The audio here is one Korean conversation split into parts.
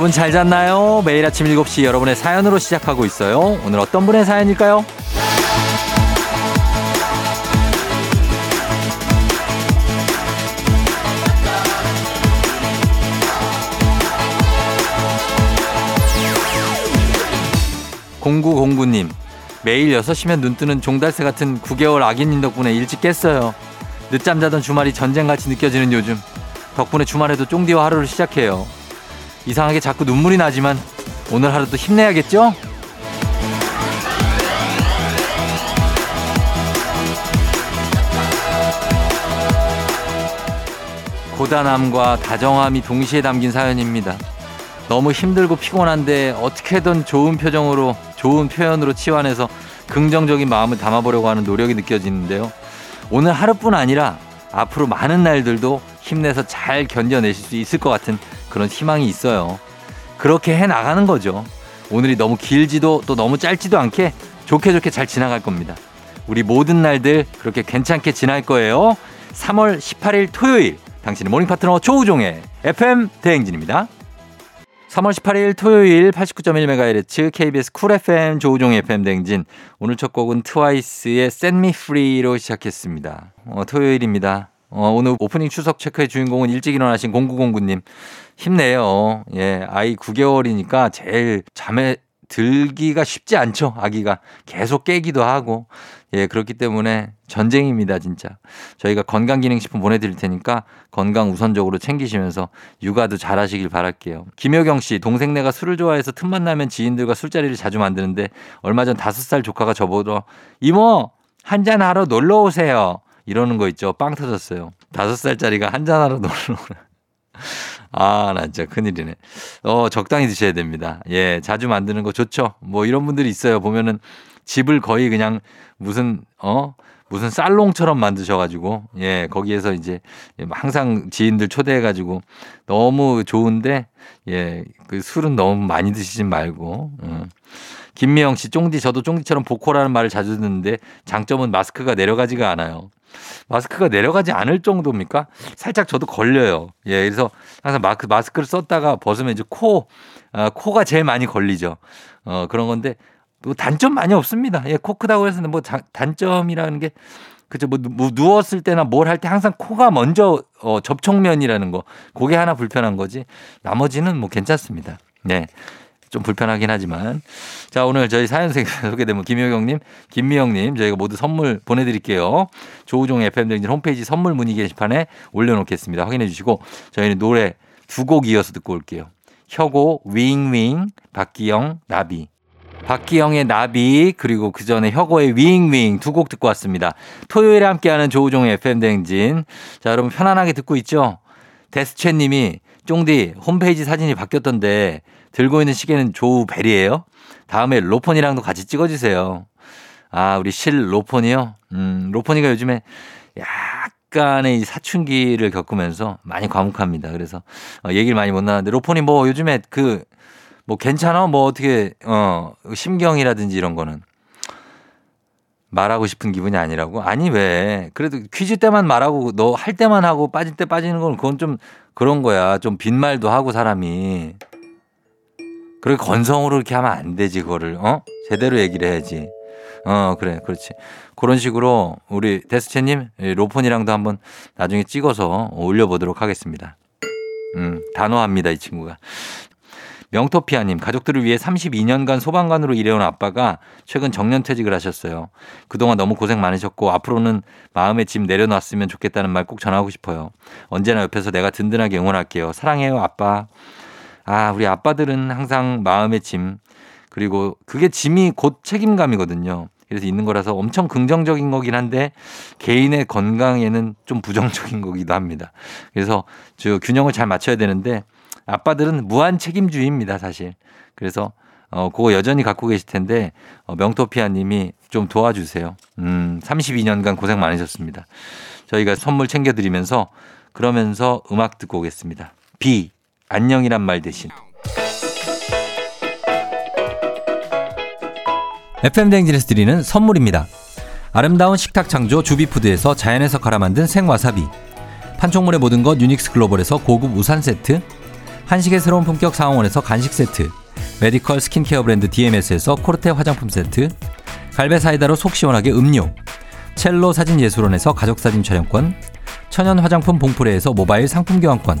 여러분 잘 잤나요? 매일 아침 7시 여러분의 사연으로 시작하고 있어요. 오늘 어떤 분의 사연일까요? 0909님, 매일 6시면 눈 뜨는 종달새 같은 9개월 아기님 덕분에 일찍 깼어요. 늦잠 자던 주말이 전쟁같이 느껴지는 요즘. 덕분에 주말에도 쫑디와 하루를 시작해요. 이상하게 자꾸 눈물이 나지만 오늘 하루도 힘내야겠죠? 고단함과 다정함이 동시에 담긴 사연입니다. 너무 힘들고 피곤한데 어떻게든 좋은 표정으로 좋은 표현으로 치환해서 긍정적인 마음을 담아보려고 하는 노력이 느껴지는데요. 오늘 하루뿐 아니라 앞으로 많은 날들도 힘내서 잘 견뎌내실 수 있을 것 같은 그런 희망이 있어요. 그렇게 해 나가는 거죠. 오늘이 너무 길지도 또 너무 짧지도 않게 좋게 좋게 잘 지나갈 겁니다. 우리 모든 날들 그렇게 괜찮게 지날 거예요. 3월 18일 토요일 당신의 morning 파트너 조우종의 FM 대행진입니다. 3월 18일 토요일 89.1MHz KBS 쿨 FM 조우종의 FM 대행진 오늘 첫 곡은 트와이스의 Set Me Free로 시작했습니다. 어, 토요일입니다. 어, 오늘 오프닝 추석 체크의 주인공은 일찍 일어나신 0909님. 힘내요. 예, 아이 9개월이니까 제일 잠에 들기가 쉽지 않죠. 아기가 계속 깨기도 하고. 예, 그렇기 때문에 전쟁입니다, 진짜. 저희가 건강기능식품 보내드릴 테니까 건강 우선적으로 챙기시면서 육아도 잘 하시길 바랄게요. 김효경 씨, 동생네가 술을 좋아해서 틈만 나면 지인들과 술자리를 자주 만드는데 얼마 전 다섯 살 조카가 저보러 이모, 한잔 하러 놀러 오세요. 이러는 거 있죠. 빵 터졌어요. 다섯 살짜리가 한잔하러 놀러 오라. 아, 나 진짜 큰일이네. 어, 적당히 드셔야 됩니다. 예, 자주 만드는 거 좋죠. 뭐 이런 분들이 있어요. 보면은 집을 거의 그냥 무슨, 어? 무슨 살롱처럼 만드셔가지고, 예, 거기에서 이제 항상 지인들 초대해가지고 너무 좋은데, 예, 그 술은 너무 많이 드시진 말고, 음. 김미영 씨, 쫑디, 저도 쫑디처럼 보코라는 말을 자주 듣는데 장점은 마스크가 내려가지가 않아요. 마스크가 내려가지 않을 정도입니까? 살짝 저도 걸려요. 예, 그래서 항상 마크, 마스크를 썼다가 벗으면 이제 코, 아, 코가 제일 많이 걸리죠. 어, 그런 건데, 뭐 단점 많이 없습니다. 예, 코 크다고 해서 뭐 자, 단점이라는 게, 그죠. 뭐, 뭐 누웠을 때나 뭘 할 때 항상 코가 먼저 어, 접촉면이라는 거. 그게 하나 불편한 거지. 나머지는 뭐 괜찮습니다. 네. 좀 불편하긴 하지만. 자, 오늘 저희 사연 소개되면 김효경님, 김미영님, 저희가 모두 선물 보내드릴게요. 조우종 FM등진 홈페이지 선물 문의 게시판에 올려놓겠습니다. 확인해 주시고 저희는 노래 두 곡 이어서 듣고 올게요. 혁오, 윙윙, 박기영, 나비. 박기영의 나비 그리고 그 전에 혁오의 윙윙 두 곡 듣고 왔습니다. 토요일에 함께하는 조우종의 FM 대행진. 자 여러분 편안하게 듣고 있죠? 데스채 님이 쫑디 홈페이지 사진이 바뀌었던데 들고 있는 시계는 조우벨이에요. 다음에 로폰이랑도 같이 찍어주세요. 아, 우리 실 로폰이요? 음, 로폰이가 요즘에 약간의 사춘기를 겪으면서 많이 과묵합니다. 그래서 어, 얘기를 많이 못 나는데 로폰이 뭐 요즘에 그, 뭐 괜찮아? 뭐 어떻게, 어, 심경이라든지 이런 거는. 말하고 싶은 기분이 아니라고? 아니, 왜? 그래도 퀴즈 때만 말하고 너 할 때만 하고 빠질 때 빠지는 건 그건 좀 그런 거야. 좀 빈말도 하고 사람이. 그렇게 건성으로 이렇게 하면 안 되지, 그거를. 어? 제대로 얘기를 해야지. 어, 그래. 그렇지. 그런 식으로 우리 데스체님, 로폰이랑도 한번 나중에 찍어서 올려보도록 하겠습니다. 음, 단호합니다, 이 친구가. 명토피아님, 가족들을 위해 32년간 소방관으로 일해온 아빠가 최근 정년퇴직을 하셨어요. 그동안 너무 고생 많으셨고 앞으로는 마음의 짐 내려놨으면 좋겠다는 말 꼭 전하고 싶어요. 언제나 옆에서 내가 든든하게 응원할게요. 사랑해요, 아빠. 아, 우리 아빠들은 항상 마음의 짐, 그리고 그게 짐이 곧 책임감이거든요. 그래서 있는 거라서 엄청 긍정적인 거긴 한데 개인의 건강에는 좀 부정적인 거기도 합니다. 그래서 저 균형을 잘 맞춰야 되는데 아빠들은 무한 책임주의입니다, 사실. 그래서 어, 그거 여전히 갖고 계실 텐데, 어, 명토피아 님이 좀 도와주세요. 음, 32년간 고생 많으셨습니다. 저희가 선물 챙겨드리면서, 그러면서 음악 듣고 오겠습니다. 비, 안녕이란 말 대신. FM대행진에서 드리는 선물입니다. 아름다운 식탁 창조 주비푸드에서 자연에서 갈아 만든 생와사비. 판촉물의 모든 것 유닉스 글로벌에서 고급 우산 세트. 한식의 새로운 품격 상황원에서 간식 세트, medical 스킨케어 브랜드 DMS에서 코르테 화장품 세트, 갈베 사이다로 속 시원하게 음료, 첼로 사진 예술원에서 가족사진 촬영권, 천연 화장품 봉프레에서 모바일 상품 교환권,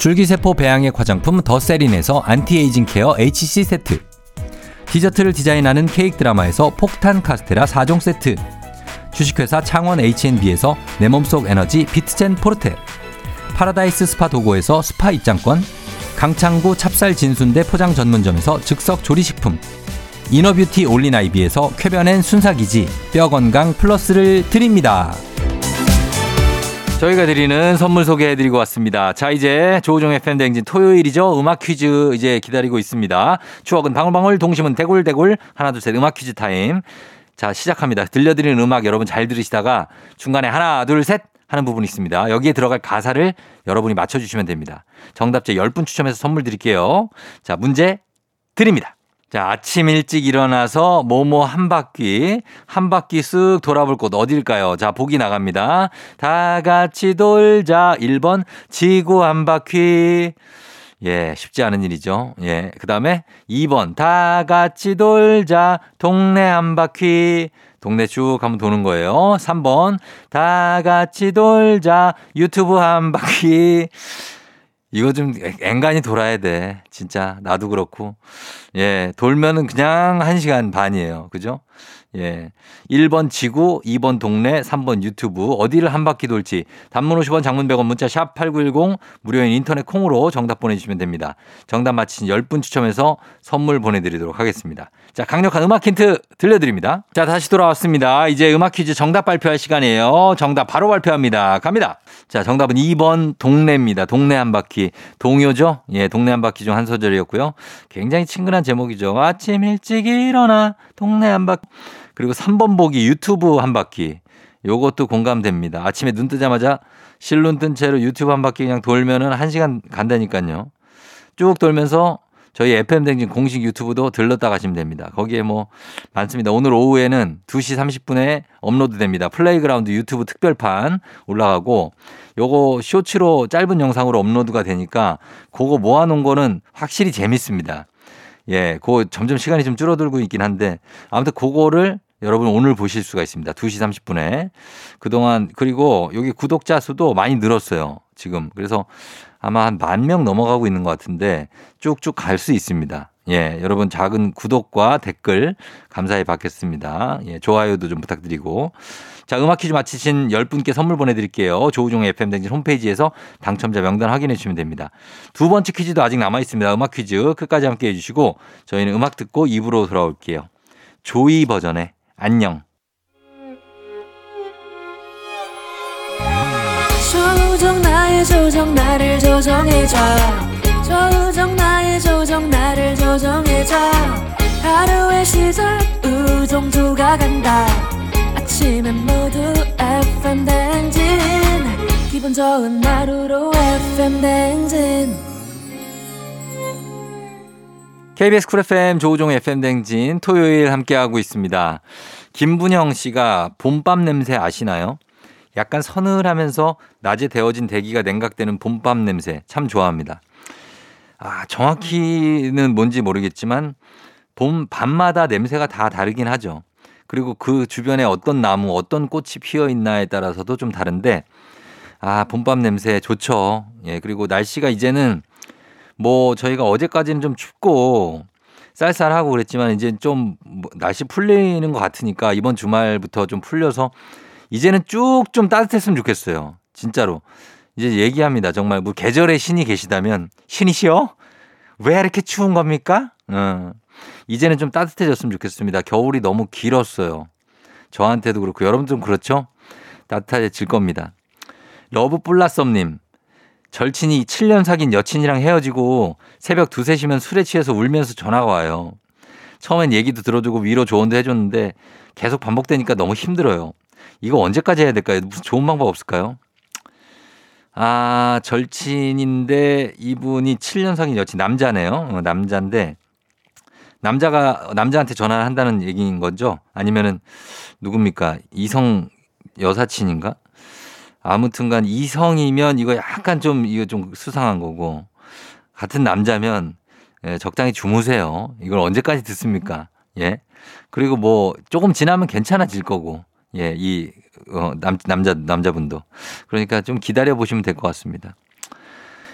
줄기세포 배양액 화장품 더세린에서 안티에이징 케어 HC 세트, 디저트를 디자인하는 케이크 드라마에서 폭탄 카스테라 4종 세트, 주식회사 창원 H&B에서 내 몸속 에너지 비트젠 포르테, 파라다이스 스파 도고에서 스파 입장권, 강창구 찹쌀 진순대 포장 전문점에서 즉석 조리식품, 이너뷰티 올린 아이비에서 쾌변엔 순삭이지 뼈 건강 플러스를 드립니다. 저희가 드리는 선물 소개해드리고 왔습니다. 자, 이제 조우종 FM 댕진 토요일이죠. 음악 퀴즈 이제 기다리고 있습니다. 추억은 방울방울, 동심은 대굴대굴. 하나, 둘, 셋 음악 퀴즈 타임. 자, 시작합니다. 들려드리는 음악 여러분 잘 들으시다가 중간에 하나, 둘, 셋 하는 부분이 있습니다. 여기에 들어갈 가사를 여러분이 맞춰주시면 됩니다. 정답자 10분 추첨해서 선물 드릴게요. 자, 문제 드립니다. 자, 아침 일찍 일어나서 뭐뭐 한 바퀴, 한 바퀴 쓱 돌아볼 곳 어딜까요? 자, 보기 나갑니다. 다 같이 돌자. 1번, 지구 한 바퀴. 예, 쉽지 않은 일이죠. 예. 그 다음에 2번, 다 같이 돌자. 동네 한 바퀴. 동네 쭉 한번 도는 거예요. 3번, 다 같이 돌자. 유튜브 한 바퀴. 이거 좀 앵간히 돌아야 돼. 진짜. 나도 그렇고. 예, 돌면은 그냥 1시간 반이에요. 그죠? 예. 1번 지구, 2번 동네, 3번 유튜브. 어디를 한 바퀴 돌지. 단문 50원, 장문 100원, 문자 샵 8910, 무료인 인터넷 콩으로 정답 보내 주시면 됩니다. 정답 맞히신 10분 추첨해서 선물 보내 드리도록 하겠습니다. 자, 강력한 음악 힌트 들려드립니다. 자, 다시 돌아왔습니다. 이제 음악 퀴즈 정답 발표할 시간이에요. 정답 바로 발표합니다. 갑니다. 자, 정답은 2번 동네입니다. 동네 한 바퀴. 동요죠? 예, 동네 한 바퀴 중 한 소절이었고요. 굉장히 친근한 제목이죠. 아침 일찍 일어나 동네 한 바퀴. 그리고 3번 보기 유튜브 한 바퀴. 요것도 공감됩니다. 아침에 눈 뜨자마자 실눈 뜬 채로 유튜브 한 바퀴 그냥 돌면은 한 시간 간다니까요. 쭉 돌면서 저희 FM댕진 공식 유튜브도 들렀다 가시면 됩니다. 거기에 뭐 많습니다. 오늘 오후에는 2시 30분에 업로드 됩니다. playground 유튜브 특별판 올라가고 요거 쇼츠로 짧은 영상으로 업로드가 되니까 그거 모아놓은 거는 확실히 재밌습니다. 예, 그 점점 시간이 좀 줄어들고 있긴 한데 아무튼 그거를 여러분 오늘 보실 수가 있습니다. 2시 30분에. 그동안 그리고 여기 구독자 수도 많이 늘었어요. 지금. 그래서 아마 한 만 명 넘어가고 있는 것 같은데 쭉쭉 갈 수 있습니다. 예, 여러분 작은 구독과 댓글 감사히 받겠습니다. 예, 좋아요도 좀 부탁드리고. 자, 음악 퀴즈 마치신 10분께 선물 보내드릴게요. 조우종의 FM댕진 홈페이지에서 당첨자 명단 확인해 주시면 됩니다. 두 번째 퀴즈도 아직 남아 있습니다. 음악 퀴즈 끝까지 함께 해주시고 저희는 음악 듣고 입으로 돌아올게요. 조이 버전의 안녕. 나의 조정 나를 조정해줘. 조정 나의 조정 나를 조정해줘. 하루의 시절 우정조가 간다. 아침엔 모두 FM 댕진. 기분 좋은 하루로 FM 댕진. KBS 쿨 FM 조우종 FM 댕진 토요일 함께하고 있습니다. 김분영 씨가 봄밤 냄새 아시나요? 약간 서늘하면서 낮에 데워진 대기가 냉각되는 봄밤 냄새 참 좋아합니다. 아, 정확히는 뭔지 모르겠지만 봄 밤마다 냄새가 다 다르긴 하죠. 그리고 그 주변에 어떤 나무, 어떤 꽃이 피어 있나에 따라서도 좀 다른데 아, 봄밤 냄새 좋죠. 예, 그리고 날씨가 이제는 뭐 저희가 어제까지는 좀 춥고 쌀쌀하고 그랬지만 이제 좀뭐 날씨 풀리는 것 같으니까 이번 주말부터 좀 풀려서 이제는 쭉 좀 따뜻했으면 좋겠어요. 진짜로. 이제 얘기합니다. 정말 뭐 계절의 신이 계시다면 신이시여? 왜 이렇게 추운 겁니까? 어. 이제는 좀 따뜻해졌으면 좋겠습니다. 겨울이 너무 길었어요. 저한테도 그렇고 여러분들은 그렇죠? 따뜻해질 겁니다. Love Blossom님. 절친이 7년 사귄 여친이랑 헤어지고 새벽 2, 3시면 술에 취해서 울면서 전화가 와요. 처음엔 얘기도 들어주고 위로 조언도 해줬는데 계속 반복되니까 너무 힘들어요. 이거 언제까지 해야 될까요? 무슨 좋은 방법 없을까요? 아, 절친인데 이분이 7년 사귄 여친 남자네요. 어, 남자인데 남자가 남자한테 전화를 한다는 얘기인 거죠? 아니면은 누굽니까? 이성 여사친인가? 아무튼간 이성이면 이거 약간 좀 이거 좀 수상한 거고 같은 남자면 예, 적당히 주무세요. 이걸 언제까지 듣습니까? 예. 그리고 뭐 조금 지나면 괜찮아질 거고 예, 이 어, 남, 남자 남자분도 그러니까 좀 기다려 보시면 될 것 같습니다.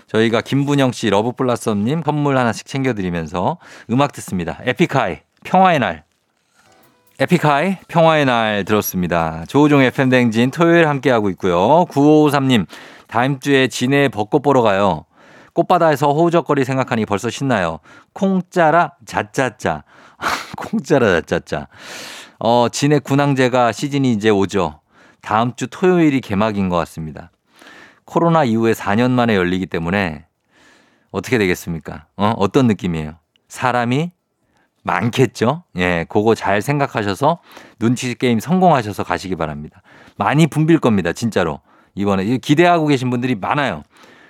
저희가 김분영 씨, 러브플라썸님 선물 하나씩 챙겨드리면서 음악 듣습니다. 에픽하이 평화의 날. 에픽하이 평화의 날 들었습니다. 조우종 FM 댕진 토요일 함께하고 있고요. 9553님 다음 주에 진해 벚꽃 보러 가요. 꽃바다에서 호우적거리 생각하니 벌써 신나요. 콩짜라 자짜짜. 콩짜라 자짜짜. 어, 진해 군항제가 시즌이 이제 오죠. 다음 주 토요일이 개막인 것 같습니다. 코로나 이후에 4년 만에 열리기 때문에 어떻게 되겠습니까? 어, 어떤 느낌이에요? 사람이 많겠죠? 예, 그거 잘 생각하셔서 눈치 게임 성공하셔서 가시기 바랍니다. 많이 붐빌 겁니다, 진짜로. 이번에 기대하고 계신 분들이 많아요.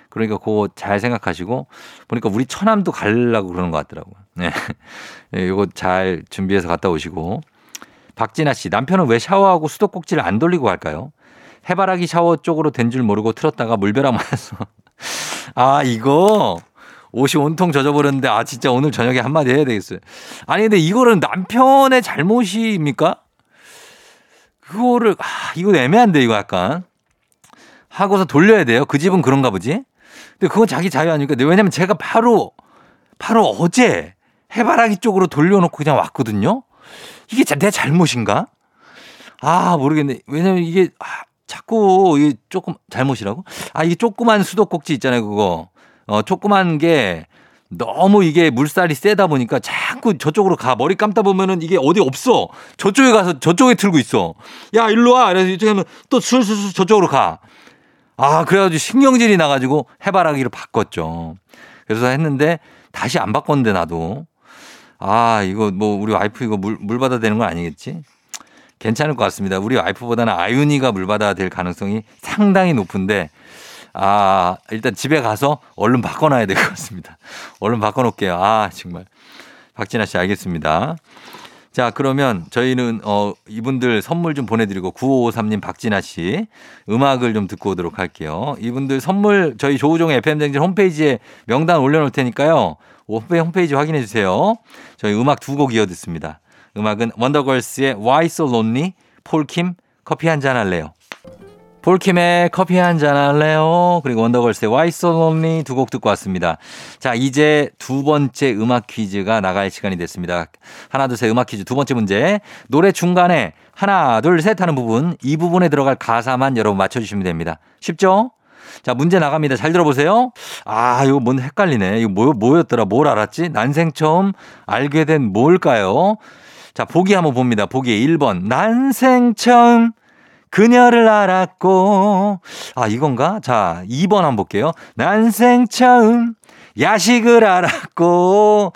그러니까 그거 잘 생각하시고 보니까 우리 처남도 가려고 그러는 것 같더라고요. 네. 네, 이거 잘 준비해서 갔다 오시고. 박진아 씨, 남편은 왜 샤워하고 수도꼭지를 안 돌리고 갈까요? 해바라기 샤워 쪽으로 된 줄 모르고 틀었다가 물벼락 맞았어. 아, 이거 옷이 온통 젖어버렸는데 아, 진짜 오늘 저녁에 한마디 해야 되겠어요. 아니, 근데 이거는 남편의 잘못입니까? 그거를, 아, 이거 애매한데, 이거 약간. 하고서 돌려야 돼요. 그 집은 그런가 보지? 근데 그건 자기 자유 아닙니까? 왜냐면 제가 바로, 바로 어제 해바라기 쪽으로 돌려놓고 그냥 왔거든요? 이게 내 잘못인가? 아, 모르겠네. 왜냐면 이게, 아, 자꾸 이게 조금 잘못이라고? 아, 이게 조그만 수도꼭지 있잖아요, 그거. 어, 조그만 게 너무 이게 물살이 세다 보니까 자꾸 저쪽으로 가. 머리 감다 보면은 이게 어디 없어. 저쪽에 가서 저쪽에 틀고 있어. 야, 일로 와. 그래서 이쪽에 하면 또 술술술 저쪽으로 가. 아, 그래가지고 신경질이 나가지고 해바라기로 바꿨죠. 그래서 했는데 다시 안 바꿨는데 나도. 아, 이거 뭐 우리 와이프 이거 물, 물 받아야 되는 건 아니겠지? 괜찮을 것 같습니다. 우리 와이프보다는 아윤이가 물 받아야 될 가능성이 상당히 높은데 아, 일단 집에 가서 얼른 바꿔놔야 될 것 같습니다. 얼른 바꿔놓을게요. 아, 정말. 박진아 씨 알겠습니다. 자, 그러면 저희는 어, 이분들 선물 좀 보내드리고 9553님 박진아 씨 음악을 좀 듣고 오도록 할게요. 이분들 선물 저희 조우종 FM댕진 홈페이지에 명단 올려놓을 테니까요. 홈페이지 확인해 주세요. 저희 음악 두 곡 이어 듣습니다. 음악은 원더걸스의 Why So Lonely, 폴킴 커피 한 잔 할래요. 폴킴의 커피 한 잔 할래요. 그리고 원더걸스의 Why So Lonely 두 곡 듣고 왔습니다. 자, 이제 두 번째 음악 퀴즈가 나갈 시간이 됐습니다. 하나, 둘, 셋 음악 퀴즈 두 번째 문제. 노래 중간에 하나, 둘, 셋 하는 부분, 이 부분에 들어갈 가사만 여러분 맞춰주시면 됩니다. 쉽죠? 자, 문제 나갑니다. 잘 들어보세요. 아, 이거 뭔 헷갈리네. 이거 뭐, 뭐였더라? 뭘 알았지? 난생 처음 알게 된 뭘까요? 자, 보기 한번 봅니다. 보기 1번. 난생 처음 그녀를 알았고. 아, 이건가? 자, 2번 한번 볼게요. 난생 처음 야식을 알았고.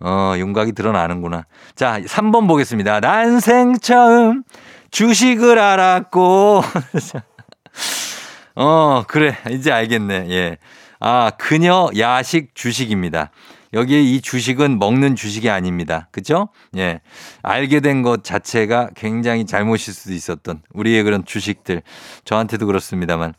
어, 윤곽이 드러나는구나. 자, 3번 보겠습니다. 난생 처음 주식을 알았고. 어, 그래. 이제 알겠네. 예. 아, 그녀 야식 주식입니다. 여기에 이 주식은 먹는 주식이 아닙니다. 그죠? 예. 알게 된 것 자체가 굉장히 잘못일 수도 있었던 우리의 그런 주식들. 저한테도 그렇습니다만.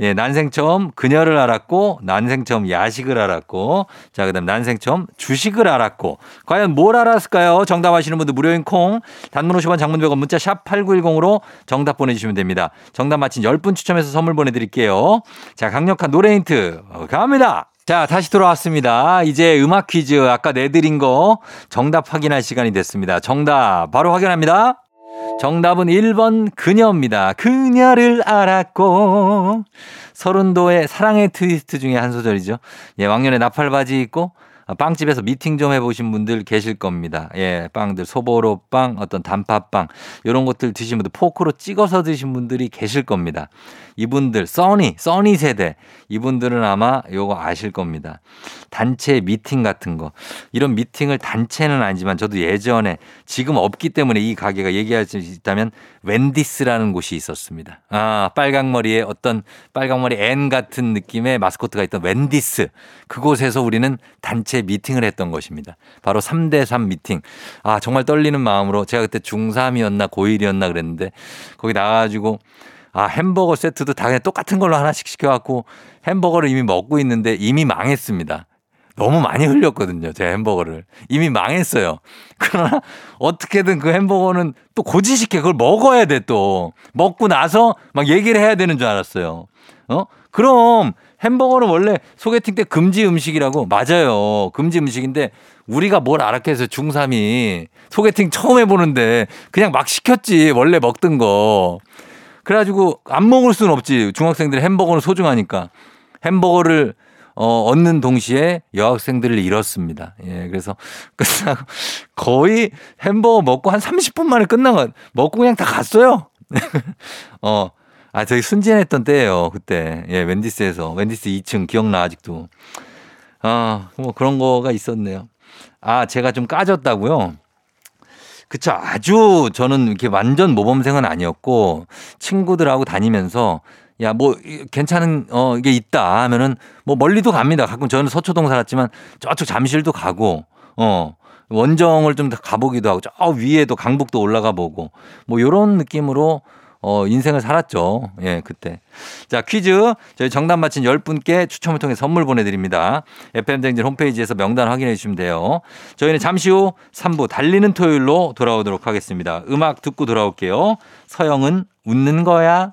예, 난생 처음 그녀를 알았고, 난생 처음 야식을 알았고, 자, 그 다음 난생 처음 주식을 알았고, 과연 뭘 알았을까요? 정답 아시는 분들 무료인 콩, 단문 50원 장문 100원 문자 샵 8910으로 정답 보내주시면 됩니다. 정답 맞힌 10분 추첨해서 선물 보내드릴게요. 자, 강력한 노래 힌트 갑니다. 자, 다시 돌아왔습니다. 이제 음악 퀴즈 아까 내드린 거 정답 확인할 시간이 됐습니다. 정답 바로 확인합니다. 정답은 1번 그녀입니다. 그녀를 알았고 서른도의 사랑의 트위스트 중에 한 소절이죠. 예, 왕년에 나팔바지 입고 빵집에서 미팅 좀 해보신 분들 계실 겁니다. 예, 빵들 소보로 빵, 어떤 단팥빵 이런 것들 드신 분들 포크로 찍어서 드신 분들이 계실 겁니다. 이분들 써니, 써니 세대 이분들은 아마 요거 아실 겁니다. 단체 미팅 같은 거 이런 미팅을 단체는 아니지만 저도 예전에 지금 없기 때문에 이 가게가 얘기할 수 있다면 웬디스라는 곳이 있었습니다. 아 빨강머리에 어떤 빨강머리 앤 같은 느낌의 마스코트가 있던 웬디스 그곳에서 우리는 단체 미팅을 했던 것입니다. 바로 3대3 미팅. 아 정말 떨리는 마음으로 제가 그때 중3이었나 고1이었나 그랬는데 거기 나가가지고 아, 햄버거 세트도 다 그냥 똑같은 걸로 하나씩 시켜갖고 햄버거를 이미 먹고 있는데 이미 망했습니다. 너무 많이 흘렸거든요. 제 햄버거를. 이미 망했어요. 그러나 어떻게든 그 햄버거는 또 고지식해. 그걸 먹어야 돼 또. 먹고 나서 막 얘기를 해야 되는 줄 알았어요. 어? 그럼 햄버거는 원래 소개팅 때 금지 음식이라고 맞아요. 금지 음식인데 우리가 뭘 알았겠어요. 중3이 소개팅 처음 해보는데 그냥 막 시켰지. 원래 먹던 거. 그래가지고 안 먹을 수는 없지. 중학생들이 햄버거는 소중하니까. 햄버거를 어, 얻는 동시에 여학생들을 잃었습니다. 예, 그래서 끝나고 거의 햄버거 먹고 한 30분 만에 거 먹고 그냥 다 갔어요. 어, 아, 저희 순진했던 때예요 그때. 예, 웬디스에서. 웬디스 2층 기억나, 아직도. 아, 뭐 그런 거가 있었네요. 아, 제가 좀 까졌다고요? 그쵸. 아주 저는 이렇게 완전 모범생은 아니었고 친구들하고 다니면서 야, 뭐, 괜찮은, 어, 이게 있다 하면은 뭐 멀리도 갑니다. 가끔 저는 서초동 살았지만 저쪽 잠실도 가고, 어, 원정을 좀 가보기도 하고 저 위에도 강북도 올라가 보고 뭐 요런 느낌으로 어, 인생을 살았죠. 예, 그때. 자, 퀴즈. 저희 정답 맞힌 10분께 추첨을 통해 선물 보내드립니다. FM댕진 홈페이지에서 명단 확인해 주시면 돼요. 저희는 잠시 후 3부 달리는 토요일로 돌아오도록 하겠습니다. 음악 듣고 돌아올게요. 서영은 웃는 거야.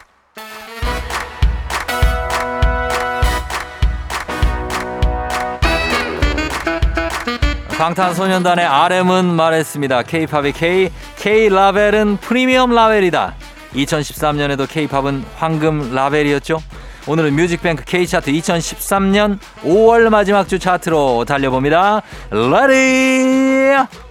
방탄소년단의 RM은 말했습니다. K-팝의 K, K-라벨은 프리미엄 라벨이다. 2013년에도 K-팝은 황금 라벨이었죠. 오늘은 뮤직뱅크 K차트 2013년 5월 마지막 주 차트로 달려봅니다. Ready!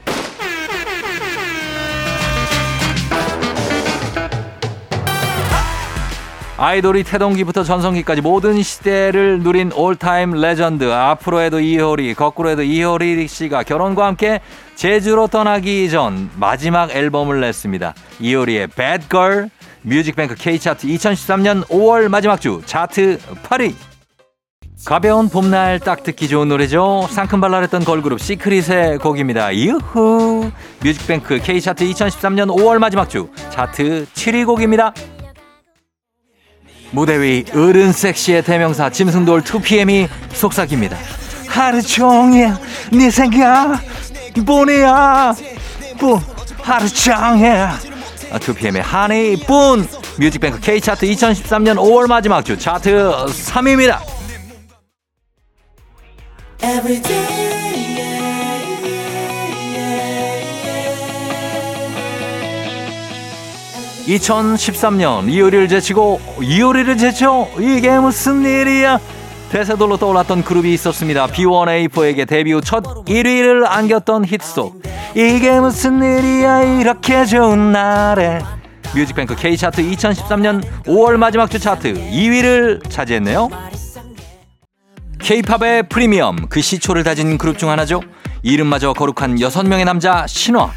아이돌의 태동기부터 전성기까지 모든 시대를 누린 all-time 레전드 앞으로 도 이효리 거꾸로 해도 이효리 씨가 결혼과 함께 제주로 떠나기 전 마지막 앨범을 냈습니다. 이효리의 Bad Girl 뮤직뱅크 K차트 2013년 5월 마지막 주 차트 8위 가벼운 봄날 딱 듣기 좋은 노래죠. 상큼발랄했던 걸그룹 시크릿의 곡입니다. 유후 뮤직뱅크 K차트 2013년 5월 마지막 주 차트 7위 곡입니다. 무대 위 어른 섹시의 대명사 짐승돌 2PM이 속삭입니다. 하루 종일 네 생각 뿐이야 뿐 하루 종일 2PM의 하니뿐 뮤직뱅크 K차트 2013년 5월 마지막 주 차트 3위입니다. 2013년 이효리를 제치고 이효리를 제쳐 이게 무슨 일이야 대세돌로 떠올랐던 그룹이 있었습니다. B1A4에게 데뷔 후 첫 1위를 안겼던 히트곡 이게 무슨 일이야 이렇게 좋은 날에 뮤직뱅크 K차트 2013년 5월 마지막 주 차트 2위를 차지했네요. K-팝의 프리미엄 그 시초를 다진 그룹 중 하나죠. 이름마저 거룩한 6명의 남자 신화.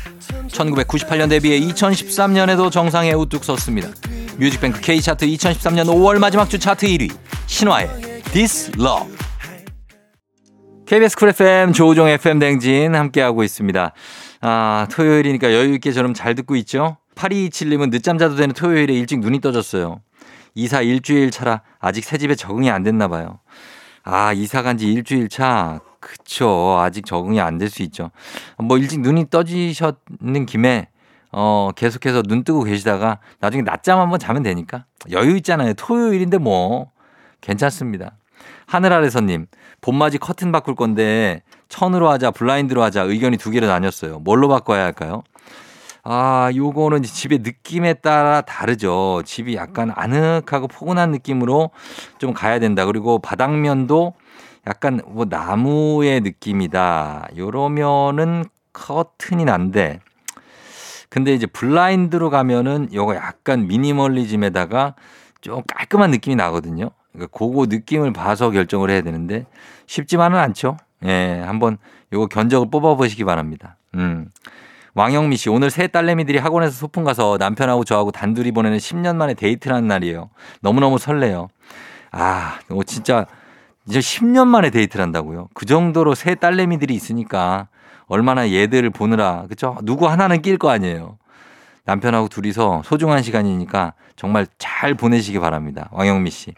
1998년 데뷔해 2013년에도 정상에 우뚝 섰습니다. 뮤직뱅크 K차트 2013년 5월 마지막 주 차트 1위 신화의 This Love. KBS 쿨 FM 조우종 FM 댕진 함께하고 있습니다. 아, 토요일이니까 여유있게 저럼 잘 듣고 있죠? 8227님은 늦잠 자도 되는 토요일에 일찍 눈이 떠졌어요. 이사 일주일 차라 아직 새 집에 적응이 안 됐나 봐요. 아, 이사 간 지 일주일 차. 그쵸. 아직 적응이 안 될 수 있죠. 뭐 일찍 눈이 떠지셨는 김에 어, 계속해서 눈 뜨고 계시다가 나중에 낮잠 한번 자면 되니까 여유 있잖아요. 토요일인데 뭐 괜찮습니다. 하늘 아래서님, 봄맞이 커튼 바꿀 건데 천으로 하자, 블라인드로 하자 의견이 두 개로 나뉘었어요. 뭘로 바꿔야 할까요? 아, 요거는 집의 느낌에 따라 다르죠. 집이 약간 아늑하고 포근한 느낌으로 좀 가야 된다. 그리고 바닥면도 약간 뭐 나무의 느낌이다. 요러면은 커튼이 난데 근데 이제 블라인드로 가면은 요거 약간 미니멀리즘에다가 좀 깔끔한 느낌이 나거든요. 그러니까 그거 느낌을 봐서 결정을 해야 되는데 쉽지만은 않죠. 예, 한번 요거 견적을 뽑아보시기 바랍니다. 음. 왕영미 씨, 오늘 새 딸내미들이 학원에서 소풍 가서 남편하고 저하고 단둘이 보내는 10년 만에 데이트를 하는 날이에요. 너무너무 설레요. 아, 어, 진짜 이제 10년 만에 데이트를 한다고요. 그 정도로 세 딸내미들이 있으니까 얼마나 애들을 보느라, 그쵸? 누구 하나는 낄 거 아니에요. 남편하고 둘이서 소중한 시간이니까 정말 잘 보내시기 바랍니다. 왕영미 씨.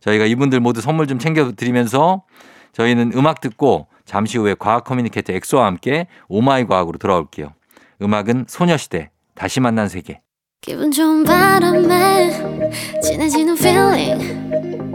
저희가 이분들 모두 선물 좀 챙겨드리면서 저희는 음악 듣고 잠시 후에 과학 커뮤니케이터 엑소와 함께 오마이 과학으로 돌아올게요. 음악은 소녀시대 다시 만난 세계. 기분 좋은 바람에 진해지는 feeling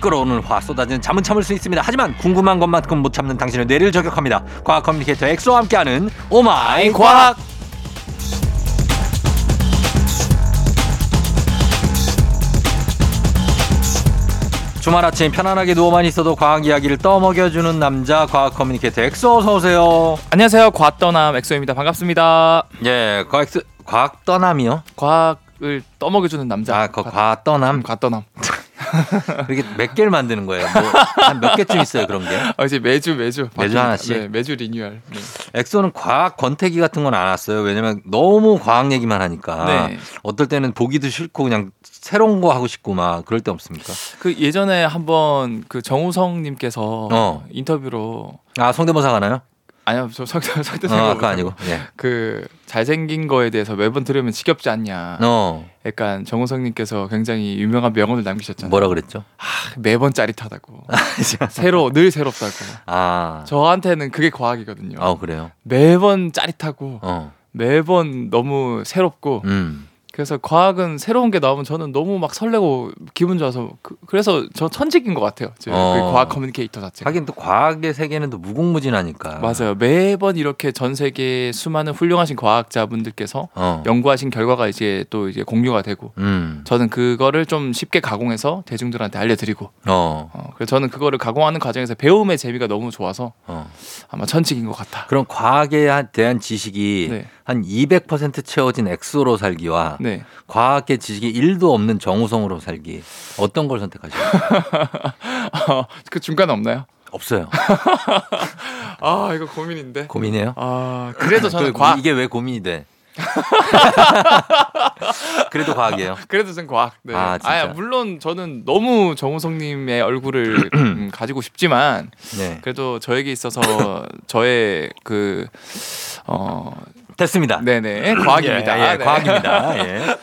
끓어오르는 화 쏟아지는 잠은 참을 수 있습니다. 하지만 궁금한 것만큼 못 참는 당신의 뇌를 저격합니다. 과학 커뮤니케이터 엑소와 함께하는 오마이 과학. 주말 아침 편안하게 누워만 있어도 과학 이야기를 떠먹여주는 남자 과학 커뮤니케이터 엑소 어서 오세요. 안녕하세요. 과떠남 엑소입니다. 반갑습니다. 예, 과학 과학 떠남이요. 과학을 떠먹여주는 남자. 아, 그 과학 떠남. 음, 과떠남. 이렇게 몇 개를 만드는 거예요. 뭐 한 몇 개쯤 있어요 그런 게. 어, 이제 매주 매주 매주 바뀝니다. 하나씩? 네, 매주 리뉴얼. 네. 엑소는 과학 권태기 같은 건 안 왔어요. 왜냐면 너무 과학 얘기만 하니까. 네. 어떨 때는 보기도 싫고 그냥 새로운 거 하고 싶고 막 그럴 때 없습니까? 그 예전에 한번 그 정우성님께서 어. 인터뷰로 아 성대모사 가나요? 아니요 저 설대 설대 어, 그거 아니고. 예. 그 잘생긴 거에 대해서 매번 들으면 지겹지 않냐. 어 약간 정우성님께서 굉장히 유명한 명언을 남기셨잖아요. 뭐라 그랬죠? 아, 매번 짜릿하다고. 새로 늘 새롭다고. 아, 저한테는 그게 과학이거든요. 아 그래요. 매번 짜릿하고 어, 매번 너무 새롭고 음. 그래서 과학은 새로운 게 나오면 저는 너무 막 설레고 기분 좋아서 그, 래서저 천직인 것 같아요. 저 어. 그 과학 커뮤니케이터 자체가. 하긴 또 과학의 세계는 또 무궁무진하니까. 맞아요. 매번 이렇게 전 세계 수많은 훌륭하신 과학자분들께서 어. 연구하신 결과가 이제 또 이제 공유가 되고 음. 저는 그거를 좀 쉽게 가공해서 대중들한테 알려드리고 어. 어, 그래서 저는 그거를 가공하는 과정에서 배움의 재미가 너무 좋아서 어. 아마 천직인 것 같아. 그럼 과학에 대한 지식이 네. 한200% 채워진 엑소로 살기와 네. 과학의 지식이 1도 없는 정우성으로 살기 어떤 걸 선택하시요 어, 그 중간 없나요? 없어요. 아 이거 고민인데. 고민해요? 아 그래도 저는 그, 과학. 이게 왜 고민이 돼? 그래도 과학이에요. 그래도 전 과학. 네. 아, 아, 진짜? 물론 저는 너무 정우성님의 얼굴을 음, 가지고 싶지만 네. 그래도 저에게 있어서 저의 그 어. 됐습니다. 네네 과학입니다. 예, 예, 네. 과학입니다. 예.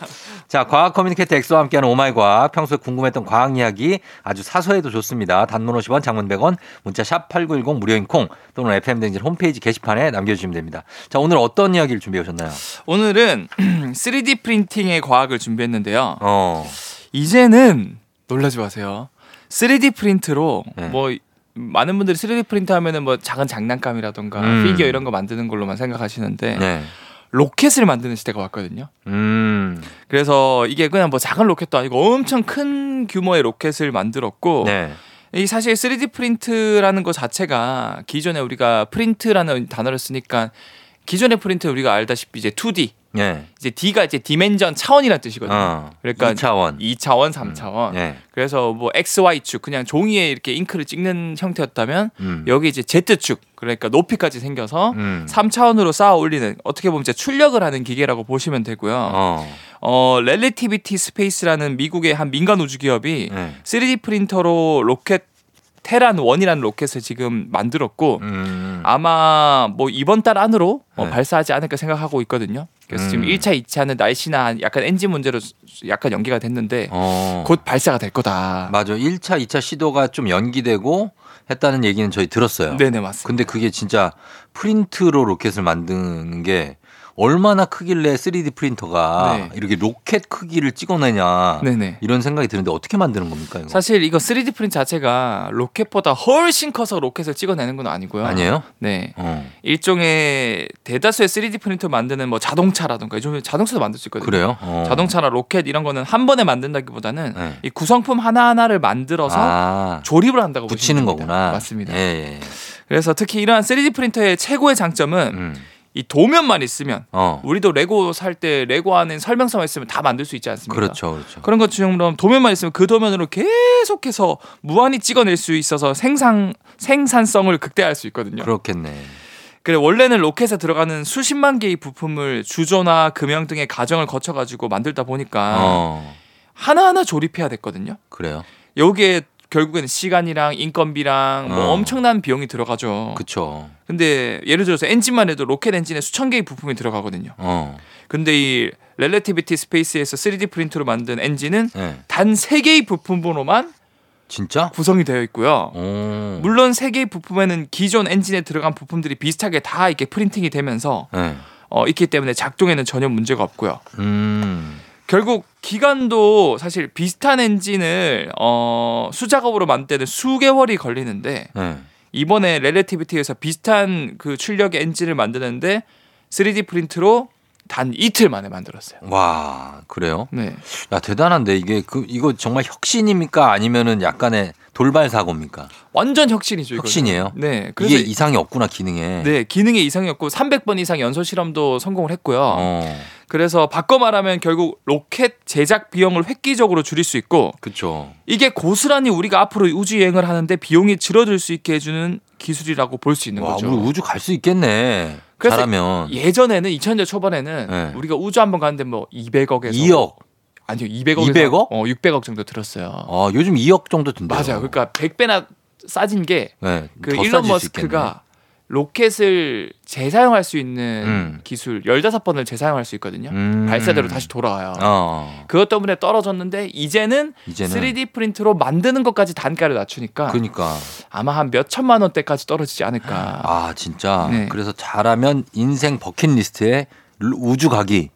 자, 과학 커뮤니케이터 엑소와 함께하는 오마이 과학. 평소에 궁금했던 과학 이야기 아주 사소해도 좋습니다. 단문 50원, 장문 100원, 문자 샵 8910 무료인 콩 또는 FM 댕진 홈페이지 게시판에 남겨주시면 됩니다. 자, 오늘 어떤 이야기를 준비해 오셨나요? 오늘은 3D 프린팅의 과학을 준비했는데요. 어, 이제는 놀라지 마세요. 3D 프린트로 네. 뭐 많은 분들이 3D 프린트 하면은 뭐 작은 장난감이라던가 음. 피규어 이런 거 만드는 걸로만 생각하시는데 네. 로켓을 만드는 시대가 왔거든요. 음, 그래서 이게 그냥 뭐 작은 로켓도 아니고 엄청 큰 규모의 로켓을 만들었고 네. 이 사실 3D 프린트라는 것 자체가 기존에 우리가 프린트라는 단어를 쓰니까 기존의 프린트 우리가 알다시피 이제 2D 네. 이제 D가 이제 dimension 차원이라는 뜻이거든요. 어, 그러니까 2차원. 2차원, 3차원. 네. 그래서 뭐 XY축 그냥 종이에 이렇게 잉크를 찍는 형태였다면 음. 여기 이제 Z축 그러니까 높이까지 생겨서 음. 3차원으로 쌓아 올리는 어떻게 보면 이제 출력을 하는 기계라고 보시면 되고요. 어. 어, Relativity Space라는 미국의 한 민간 우주 기업이 네. 3D 프린터로 로켓 Terran One이라는 로켓을 지금 만들었고 음. 아마 뭐 이번 달 안으로 어, 네. 발사하지 않을까 생각하고 있거든요. 그래서 지금 음. 1차, 2차는 날씨나 약간 엔진 문제로 약간 연기가 됐는데 어. 곧 발사가 될 거다. 맞아. 1차, 2차 시도가 좀 연기되고 했다는 얘기는 저희 들었어요. 네네 맞습니다. 근데 그게 진짜 프린트로 로켓을 만드는 게 얼마나 크길래 3D 프린터가 네. 이렇게 로켓 크기를 찍어내냐 네네. 이런 생각이 드는데 어떻게 만드는 겁니까 이거? 사실 이거 3D 프린트 자체가 로켓보다 훨씬 커서 로켓을 찍어내는 건 아니고요. 아니에요? 네. 어. 일종의 대다수의 3D 프린터 만드는 뭐 자동차라든가 요즘 자동차도 만들 수 있거든요. 그래요? 어. 자동차나 로켓 이런 거는 한 번에 만든다기보다는 네. 이 구성품 하나하나를 만들어서 아, 조립을 한다고 붙이는. 거구나. 맞습니다. 예, 예. 그래서 특히 이러한 3D 프린터의 최고의 장점은 음. 이 도면만 있으면 어. 우리도 레고 살 때 레고 안에 설명서만 있으면 다 만들 수 있지 않습니까? 그렇죠, 그렇죠. 그런 것처럼 도면만 있으면 그 도면으로 계속해서 무한히 찍어낼 수 있어서 생산 생산성을 극대화할 수 있거든요. 그렇겠네. 그래 원래는 로켓에 들어가는 수십만 개의 부품을 주조나 금형 등의 과정을 거쳐 가지고 만들다 보니까 어. 하나하나 조립해야 됐거든요. 그래요. 여기에 결국에는 시간이랑 인건비랑 뭐 어. 엄청난 비용이 들어가죠. 그쵸. 근데 예를 들어서 엔진만 해도 로켓 엔진에 수천 개의 부품이 들어가거든요. 어. 근데 이 Relativity Space에서 3D 프린트로 만든 엔진은 예. 단 세 개의 부품으로만 진짜? 구성이 되어 있고요. 어. 물론 세 개의 부품에는 기존 엔진에 들어간 부품들이 비슷하게 다 이렇게 프린팅이 되면서 예. 어, 있기 때문에 작동에는 전혀 문제가 없고요. 음. 결국 기간도 사실 비슷한 엔진을 어, 수작업으로 만들 때는 수개월이 걸리는데 예. 이번에 렐레티비티에서 비슷한 그 출력의 엔진을 만드는데 3D 프린트로 단 이틀 만에 만들었어요. 와, 그래요? 네. 야, 대단한데 이게 그 이거 정말 혁신입니까? 아니면은 약간의 돌발 사고입니까? 완전 혁신이죠. 이거는. 혁신이에요? 네. 그래서 이게 이상이 없구나, 기능에. 네 기능에 이상이 없고 300번 이상 연소 실험도 성공을 했고요. 어. 그래서 바꿔 말하면 결국 로켓 제작 비용을 획기적으로 줄일 수 있고 그렇죠. 이게 고스란히 우리가 앞으로 우주 여행을 하는데 비용이 줄어들 수 있게 해주는 기술이라고 볼 수 있는 와, 거죠. 우리 우주 갈 수 있겠네. 그래서 잘하면. 예전에는 2000년 초반에는 네. 우리가 우주 한 번 가는데 뭐 200억에서 2억. 아니요 200억 200억? 어 600억 정도 들었어요. 어, 요즘 2억 정도 든대요. 맞아요. 그러니까 100배나 싸진 게그 네, 더 일론 머스크가 로켓을 재사용할 수 있는 음. 기술 15번을 재사용할 수 있거든요. 음. 발사대로 다시 돌아와요. 어. 그것 때문에 떨어졌는데 이제는, 이제는 3D 프린트로 만드는 것까지 단가를 낮추니까 그러니까 아마 한 몇 천만 원대까지 떨어지지 않을까. 아, 진짜. 네. 그래서 잘하면 인생 버킷리스트에 루- 우주 가기.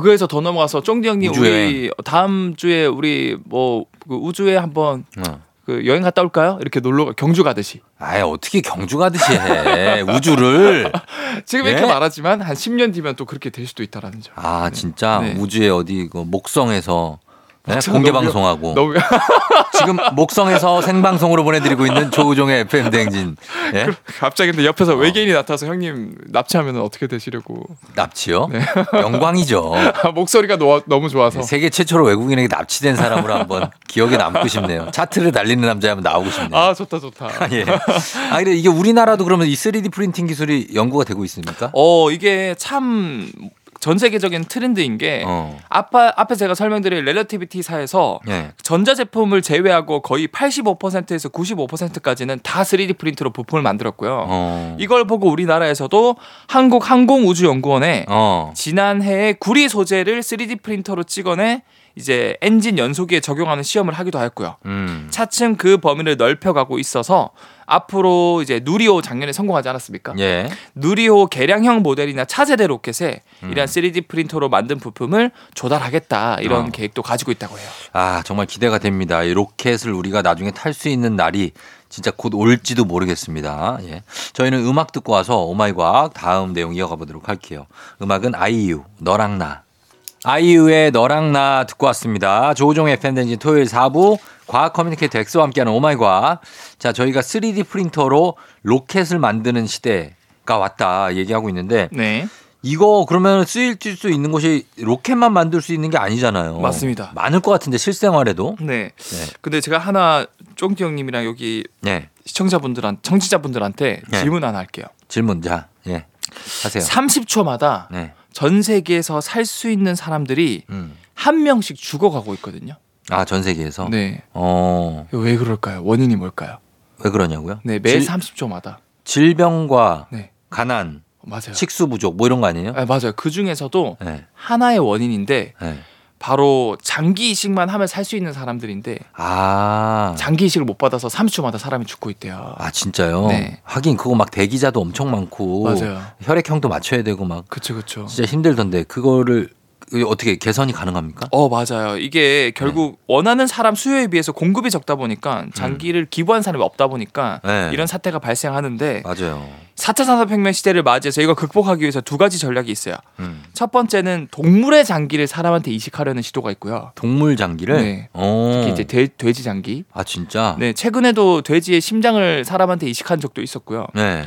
그거에서 더 넘어가서 쫑디 형님 우주 우리 다음 주에 우리 뭐 그 우주에 한번 어. 그 여행 갔다 올까요? 이렇게 놀러 가- 경주 가듯이. 아예 어떻게 경주 가듯이 해. 우주를. 지금 예? 이렇게 말하지만 한 10년 뒤면 또 그렇게 될 수도 있다라는 점. 아, 진짜 네. 우주에 어디 그 목성에서 네? 공개 너무- 방송하고 너무 지금 목성에서 생방송으로 보내드리고 있는 조우종의 FM 대행진 예? 갑자기 근데 옆에서 외계인이 나타나서 형님 납치하면 어떻게 되시려고 납치요? 네. 영광이죠. 목소리가 노- 너무 좋아서 세계 최초로 외계인에게 납치된 사람으로 한번 기억에 남고 싶네요. 차트를 달리는 남자 한번 나오고 싶네요. 아 좋다 좋다. 예. 아, 근데 이게 우리나라도 그러면 이 3D 프린팅 기술이 연구가 되고 있습니까? 어 이게 참 전 세계적인 트렌드인 게 어. 아빠 앞에 제가 설명드린 렐러티비티사에서 예. 전자 제품을 제외하고 거의 85%에서 95%까지는 다 3D 프린터로 부품을 만들었고요. 어. 이걸 보고 우리나라에서도 한국 항공우주연구원에 어. 지난해에 구리 소재를 3D 프린터로 찍어내 이제 엔진 연소기에 적용하는 시험을 하기도 했고요. 음. 차츰 그 범위를 넓혀가고 있어서 앞으로 이제 누리호 작년에 성공하지 않았습니까? 예. 누리호 개량형 모델이나 차세대 로켓에 음. 이러한 3D 프린터로 만든 부품을 조달하겠다 이런 어. 계획도 가지고 있다고 해요. 아, 정말 기대가 됩니다. 이 로켓을 우리가 나중에 탈 수 있는 날이 진짜 곧 올지도 모르겠습니다. 예. 저희는 음악 듣고 와서 오마이 과학 다음 내용 이어가 보도록 할게요. 음악은 아이유, 너랑 나. 아이유의 너랑 나 듣고 왔습니다. 조우종의 FM 대행진 토요일 4부 과학 커뮤니케이터 엑소와 함께하는 오마이 과학. 자, 저희가 3D 프린터로 로켓을 만드는 시대가 왔다 얘기하고 있는데 네. 이거 그러면 쓰일 수 있는 곳이 로켓만 만들 수 있는 게 아니잖아요. 맞습니다. 많을 것 같은데 실생활에도. 네. 네. 근데 제가 하나 쫑디 형님이랑 여기 네. 시청자분들한 청취자분들한테 네. 질문 하나 할게요. 질문 자. 예. 하세요. 30초마다 네. 전 세계에서 살 수 있는 사람들이 음. 한 명씩 죽어가고 있거든요. 아, 전 세계에서. 네. 어. 왜 그럴까요? 원인이 뭘까요? 왜 그러냐고요? 네, 매 질- 30초마다. 질병과 네. 가난, 맞아요. 식수 부족 뭐 이런 거 아니에요? 아, 맞아요. 그 중에서도 네. 하나의 원인인데 네. 바로 장기 이식만 하면 살 수 있는 사람들인데 아. 장기 이식을 못 받아서 30초마다 사람이 죽고 있대요. 아, 진짜요? 네. 하긴 그거 막 대기자도 엄청 많고 맞아요. 혈액형도 맞춰야 되고 막 그쵸 그쵸. 진짜 힘들던데 그거를 어떻게 개선이 가능합니까? 어 맞아요. 이게 결국 원하는 사람 수요에 비해서 공급이 적다 보니까 장기를 기부한 사람이 없다 보니까 네. 이런 사태가 발생하는데 맞아요. 4차 산업혁명 시대를 맞이해서 이걸 극복하기 위해서 두 가지 전략이 있어요. 음. 첫 번째는 동물의 장기를 사람한테 이식하려는 시도가 있고요. 동물 장기를 네. 어. 특히 이제 돼, 돼지 장기. 아, 진짜? 네, 최근에도 돼지의 심장을 사람한테 이식한 적도 있었고요. 네.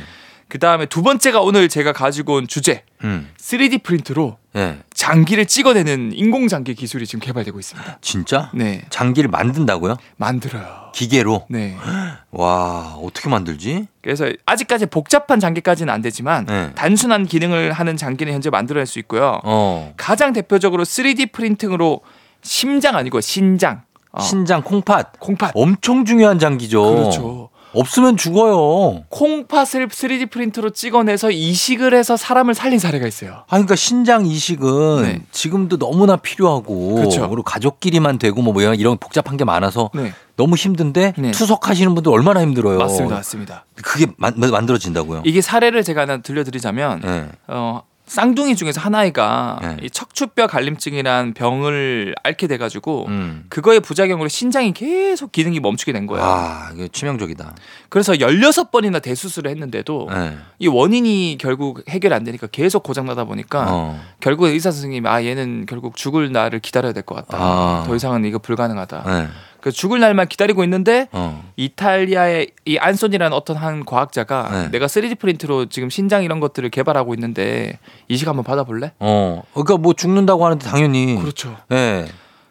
그 다음에 두 번째가 오늘 제가 가지고 온 주제. 음. 3D 프린트로 네. 장기를 찍어내는 인공장기 기술이 지금 개발되고 있습니다. 진짜? 네, 장기를 만든다고요? 만들어요. 기계로? 네. 와, 어떻게 만들지? 그래서 아직까지 복잡한 장기까지는 안 되지만 네. 단순한 기능을 하는 장기는 현재 만들어낼 수 있고요. 어. 가장 대표적으로 3D 프린팅으로 심장 아니고 신장, 어, 신장 콩팥. 콩팥. 엄청 중요한 장기죠. 그렇죠. 없으면 죽어요. 콩팥을 3D 프린트로 찍어내서 이식을 해서 사람을 살린 사례가 있어요. 아, 그러니까 신장 이식은 네. 지금도 너무나 필요하고 그렇죠. 그리고 가족끼리만 되고 뭐 이런- 복잡한 게 많아서 네, 너무 힘든데 네. 투석하시는 분들 얼마나 힘들어요. 맞습니다, 맞습니다. 그게 만, 만들어진다고요. 이게 사례를 제가 하나 들려드리자면 네. 어, 쌍둥이 중에서 한 아이가 네. 이 척추뼈 갈림증이란 병을 앓게 돼가지고 음. 그거의 부작용으로 신장이 계속 기능이 멈추게 된 거예요. 아, 이게 치명적이다. 그래서 16번이나 대수술을 했는데도 네. 이 원인이 결국 해결 안 되니까 계속 고장나다 보니까 어. 결국에 의사 선생님이 아 얘는 결국 죽을 날을 기다려야 될 것 같다. 아. 더 이상은 이거 불가능하다. 네. 그래서 죽을 날만 기다리고 있는데 어. 이탈리아의 이 안소니라는 어떤 한 과학자가 네. 내가 3D 프린트로 지금 신장 이런 것들을 개발하고 있는데 이식 한번 받아볼래? 어. 그러니까 뭐 죽는다고 하는데 당연히. 그렇죠. 네.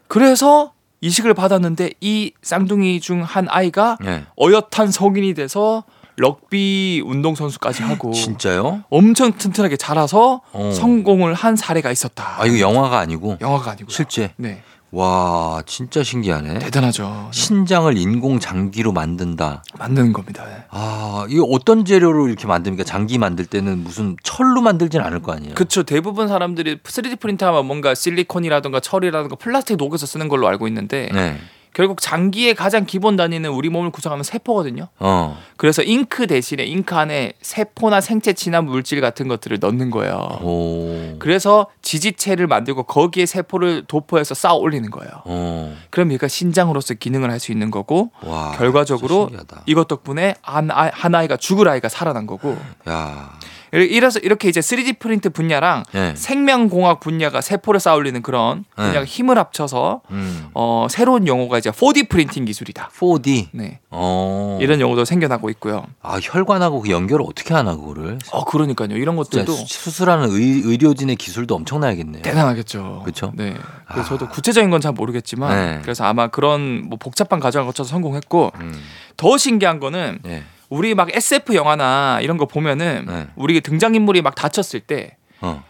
그래서 이식을 받았는데 이 쌍둥이 중 한 아이가 네. 어엿한 성인이 돼서 럭비 운동 선수까지 하고 진짜요? 엄청 튼튼하게 자라서 어. 성공을 한 사례가 있었다. 아, 이거 영화가 아니고 영화가 아니고 실제. 네, 와, 진짜 신기하네. 대단하죠. 신장을 인공 장기로 만든다. 만드는 겁니다. 네. 아, 이거 어떤 재료로 이렇게 만듭니까? 장기 만들 때는 무슨 철로 만들진 않을 거 아니에요? 그쵸 대부분 사람들이 3D 프린트하면 뭔가 실리콘이라든가 철이라든가 플라스틱 녹여서 쓰는 걸로 알고 있는데 네. 결국 장기의 가장 기본 단위는 우리 몸을 구성하는 세포거든요. 어. 그래서 잉크 대신에 잉크 안에 세포나 생체 친화 물질 같은 것들을 넣는 거예요. 오. 그래서 지지체를 만들고 거기에 세포를 도포해서 쌓아 올리는 거예요. 어. 그럼 얘가 신장으로서 기능을 할 수 있는 거고 와. 결과적으로. 이것 덕분에 한, 아이, 한 아이가 죽을 아이가 살아난 거고 야. 이래서 이렇게 이제 3D 프린트 분야랑 네. 생명공학 분야가 세포를 쌓아 올리는 그런 네. 분야가 힘을 합쳐서 음. 어, 새로운 용어가 이제 4D 프린팅 기술이다. 4D. 네. 어. 이런 용어도 생겨나고 있고요. 아, 혈관하고 그 연결을 어떻게 하나 그거를? 어, 그러니까요. 이런 것들도 수- 수술하는 의, 의료진의 기술도 엄청나야겠네요. 대단하겠죠. 그쵸? 네. 아. 그래서 저도 구체적인 건 잘 모르겠지만 네. 그래서 아마 그런 뭐 복잡한 과정을 거쳐서 성공했고 음. 더 신기한 거는 네. 우리 막 SF 영화나 이런 거 보면은 네. 우리 등장 인물이 막 다쳤을 때막 어.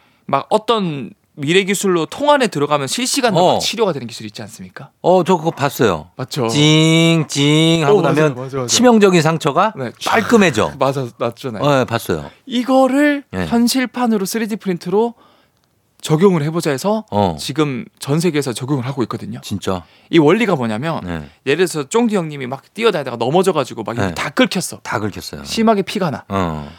어떤 미래 기술로 통 안에 들어가면 실시간으로 어. 막 치료가 되는 기술 있지 않습니까? 어, 저 그거 봤어요. 맞죠. 찡찡 하고 어, 맞아요, 나면 맞아요, 맞아요. 치명적인 상처가 네. 깔끔해져. 맞아 맞잖아요. 어, 네, 봤어요. 이거를 네. 현실판으로 3D 프린트로 적용을 해보자 해서 어. 지금 전 세계에서 적용을 하고 있거든요. 진짜. 이 원리가 뭐냐면 네. 예를 들어서 쫑디 형님이 막 뛰어다니다가 넘어져가지고 막 네. 다 긁혔어. 다 긁혔어요. 심하게 피가 나. 어.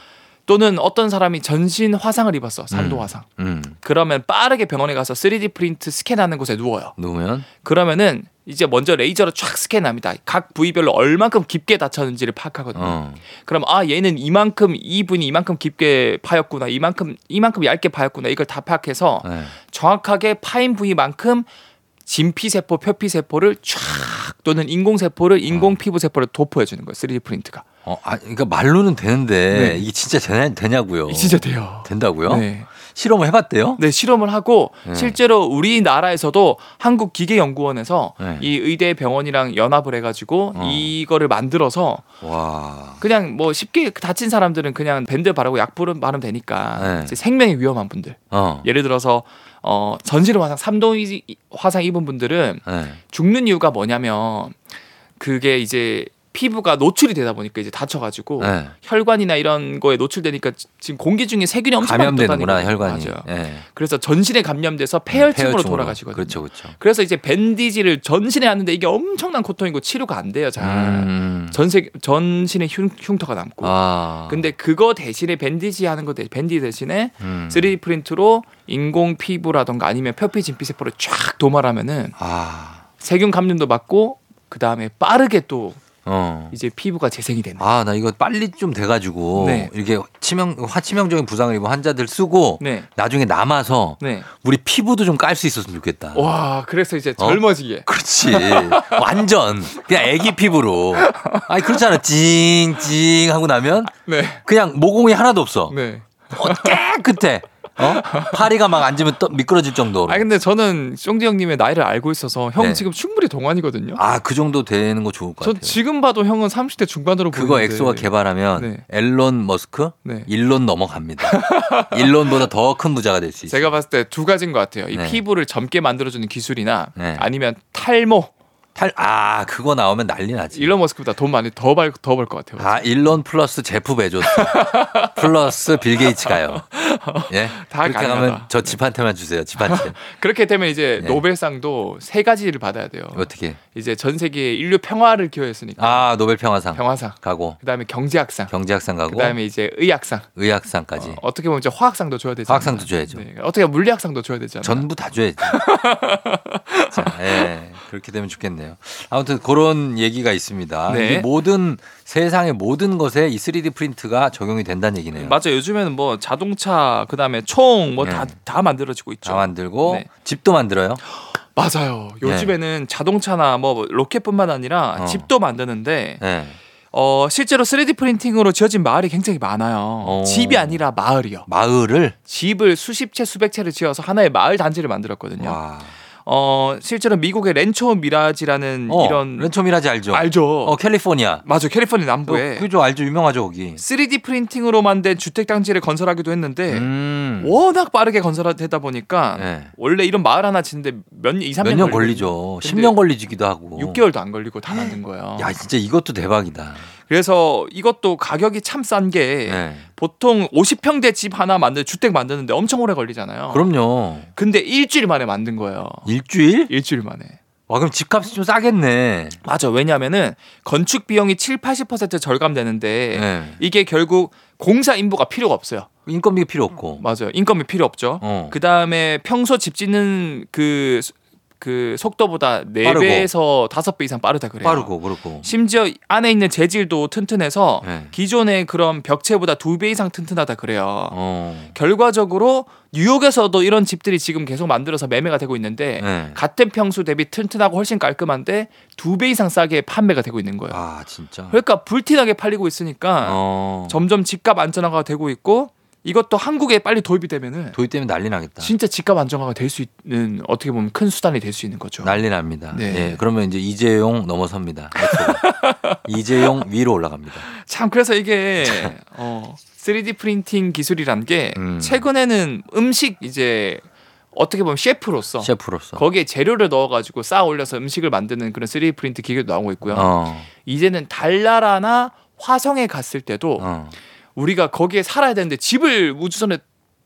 또는 어떤 사람이 전신 화상을 입었어. 3도 음. 화상. 음. 그러면 빠르게 병원에 가서 3D 프린트 스캔하는 곳에 누워요. 누우면 그러면은 이제 먼저 레이저로 촥 스캔합니다. 각 부위별로 얼만큼 깊게 다쳤는지를 파악하거든요. 어. 그럼 아 얘는 이만큼 이 분이 이만큼 깊게 파였구나. 이만큼 이만큼 얇게 파였구나. 이걸 다 파악해서 네. 정확하게 파인 부위만큼 진피 세포, 표피 세포를 쫙 또는 인공 세포를 인공 피부 세포를 도포해 주는 거예요. 3D 프린트가. 어, 아, 그러니까 말로는 되는데 네. 이게 진짜 되냐, 되냐고요. 진짜 돼요. 된다고요? 네. 실험을 해봤대요? 네, 실험을 하고 네. 실제로 우리나라에서도 한국기계연구원에서 네. 이 의대 병원이랑 연합을 해가지고 어. 이거를 만들어서 와. 그냥 뭐 쉽게 다친 사람들은 그냥 밴드 바르고 약 바르면 되니까 네. 생명이 위험한 분들 어. 예를 들어서 어 전신 화상 삼도 이- 화상 입은 분들은 네. 죽는 이유가 뭐냐면 그게 이제 피부가 노출이 되다 보니까 이제 다쳐가지고 네. 혈관이나 이런 거에 노출되니까 지- 지금 공기 중에 세균이 엄청 감염되는구나. 혈관이. 맞아요. 네. 그래서 전신에 감염돼서 폐혈증으로 폐혈증으로. 돌아가시거든요. 그렇죠, 그렇죠. 그래서 이제 밴디지를 전신에 하는데 이게 엄청난 고통이고 치료가 안 돼요. 잘 음. 전세 전신에 흉, 흉터가 남고. 아. 근데 그거 대신에 밴디지 하는 거 대, 밴디 대신에 음. 3D 프린트로 인공 피부라던가 아니면 표피 진피 세포를 쫙 도말하면은 아. 세균 감염도 막고 그 다음에 빠르게 또 어. 이제 피부가 재생이 되는. 아, 나 이거 빨리 좀 돼가지고 네. 이렇게 치명 화치명적인 부상을 입은 환자들 쓰고 네. 나중에 남아서 네. 우리 피부도 좀 깔 수 있었으면 좋겠다. 와, 그래서 이제 어? 젊어지게. 그렇지. 완전 그냥 애기 피부로. 아니 그렇잖아. 찡찡 하고 나면 네. 그냥 모공이 하나도 없어. 네. 어, 깨끗해. 어? 파리가 막 앉으면 또 미끄러질 정도로. 아 근데 저는 쫑지 형님의 나이를 알고 있어서 형 네. 지금 충분히 동안이거든요. 아, 그 정도 되는 거 좋을 것전 같아요. 지금 봐도 형은 30대 중반으로 그거 보이는데. 엑소가 개발하면 네. 앨런 머스크 네. 일론 넘어갑니다. 일론보다 더 큰 부자가 될 수 있어요. 제가 봤을 때 두 가지인 것 같아요. 이 네. 피부를 젊게 만들어주는 기술이나 네. 아니면 탈모. 탈, 아, 그거 나오면 난리 나지. 일론 머스크보다 돈 많이 더 벌 더벌 것 같아요. 아, 일론 플러스 제프 베조스 플러스 빌 게이츠가요. 예. 다 그렇게 가능하다. 가면 저 집 한 채만 주세요. 집 한 채. 그렇게 되면 이제 네. 노벨상도 세 가지를 받아야 돼요. 어떻게? 이제 전 세계 인류 평화를 기여했으니까 아, 노벨 평화상 평화상. 가고 그다음에 경제학상. 경제학상 가고 그다음에 이제 의학상. 의학상까지 어떻게 보면 이제 화학상도 줘야 되죠. 화학상도 줘야죠. 네. 어떻게 물리학상도 줘야 되잖아요. 전부 다 줘야지. 자, 예. 그렇게 되면 좋겠네요. 아무튼 그런 얘기가 있습니다. 네. 모든 세상의 모든 것에 이 3D 프린트가 적용이 된다는 얘기네요. 맞아요. 요즘에는 뭐 자동차 그다음에 총 뭐 다다 네. 만들어지고 있죠. 다 만들고 네. 집도 만들어요. 맞아요. 요즘에는 자동차나 뭐 로켓뿐만 아니라 어. 집도 만드는데 네. 어 실제로 3D 프린팅으로 지어진 마을이 굉장히 많아요. 어. 집이 아니라 마을이요. 마을을 집을 수십 채 수백 채를 지어서 하나의 마을 단지를 만들었거든요. 와. 어 실제로 미국의 렌초 미라지라는 어, 이런 렌초미라지 알죠? 알죠. 어, 캘리포니아. 맞아 캘리포니아 남부에 어, 그죠 알죠 유명하죠 거기. 3D 프린팅으로 만든 주택 단지를 건설하기도 했는데 음. 워낙 빠르게 건설되다 보니까 네. 원래 이런 마을 하나 짓는데 몇 년, 2, 3년 몇년 걸리거든요. 걸리죠. 근데 10년 걸리기도 하고. 6개월도 안 걸리고 다 만든 거예요. 야 진짜 이것도 대박이다. 그래서 이것도 가격이 참 싼게 네. 보통 50평대 집 하나 만들 주택 만드는데 엄청 오래 걸리잖아요. 그럼요. 근데 일주일 만에 만든 거예요. 일주일? 일주일 만에. 와 그럼 집값이 좀 싸겠네. 맞아. 왜냐면은 건축 비용이 7, 80% 절감되는데 네. 이게 결국 공사 인부가 필요가 없어요. 인건비 필요 없고. 맞아요. 인건비 필요 없죠. 어. 그 다음에 평소 집 짓는 그, 그 속도보다 빠르고. 4배에서 5배 이상 빠르다 그래요. 빠르고 그렇고. 심지어 안에 있는 재질도 튼튼해서 네. 기존의 그런 벽체보다 2배 이상 튼튼하다 그래요. 어. 결과적으로 뉴욕에서도 이런 집들이 지금 계속 만들어서 매매가 되고 있는데 네. 같은 평수 대비 튼튼하고 훨씬 깔끔한데 2배 이상 싸게 판매가 되고 있는 거예요. 아 진짜. 그러니까 불티나게 팔리고 있으니까 어. 점점 집값 안정화가 되고 있고 이것도 한국에 빨리 도입이 되면은 도입 때문에 난리 나겠다. 진짜 집값 안정화가 될 수 있는 어떻게 보면 큰 수단이 될 수 있는 거죠. 난리 납니다. 네. 예, 그러면 이제 이재용 넘어섭니다. 이재용 위로 올라갑니다. 참 그래서 이게 어 3D 프린팅 기술이란 게 음. 최근에는 음식 이제 어떻게 보면 셰프로서 셰프로서. 거기에 재료를 넣어가지고 쌓아 올려서 음식을 만드는 그런 3D 프린트 기계도 나오고 있고요. 어. 이제는 달나라나 화성에 갔을 때도 어. 우리가 거기에 살아야 되는데 집을 우주선에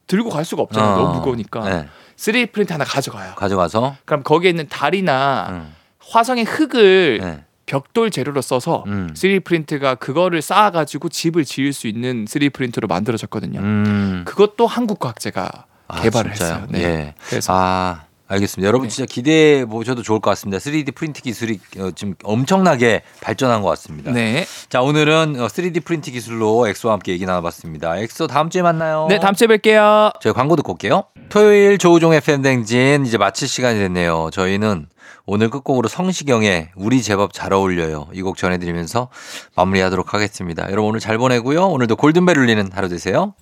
들고 갈 수가 없잖아요. 어. 너무 무거우니까. 네. 3D 프린트 하나 가져가요. 가져가서. 그럼 거기에 있는 달이나 음. 화성의 흙을 네. 벽돌 재료로 써서 음. 3D 프린트가 그거를 쌓아가지고 집을 지을 수 있는 3D 프린터로 만들어졌거든요. 음. 그것도 한국 과학자가 아, 개발을 진짜요? 했어요. 네. 예. 그래서 아, 알겠습니다. 여러분 네. 진짜 기대해 보셔도 좋을 것 같습니다. 3D 프린트 기술이 어, 지금 엄청나게 발전한 것 같습니다. 네. 자, 오늘은 어, 3D 프린트 기술로 엑소와 함께 얘기 나눠봤습니다. 엑소 다음 주에 만나요. 네, 다음 주에 뵐게요. 저희 광고 듣고 올게요. 토요일 조우종의 FM대행진 이제 마칠 시간이 됐네요. 저희는 오늘 끝곡으로 성시경의 우리 제법 잘 어울려요. 이 곡 전해드리면서 마무리하도록 하겠습니다. 여러분 오늘 잘 보내고요. 오늘도 골든벨 울리는 하루 되세요.